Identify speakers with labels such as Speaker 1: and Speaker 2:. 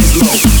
Speaker 1: drop it.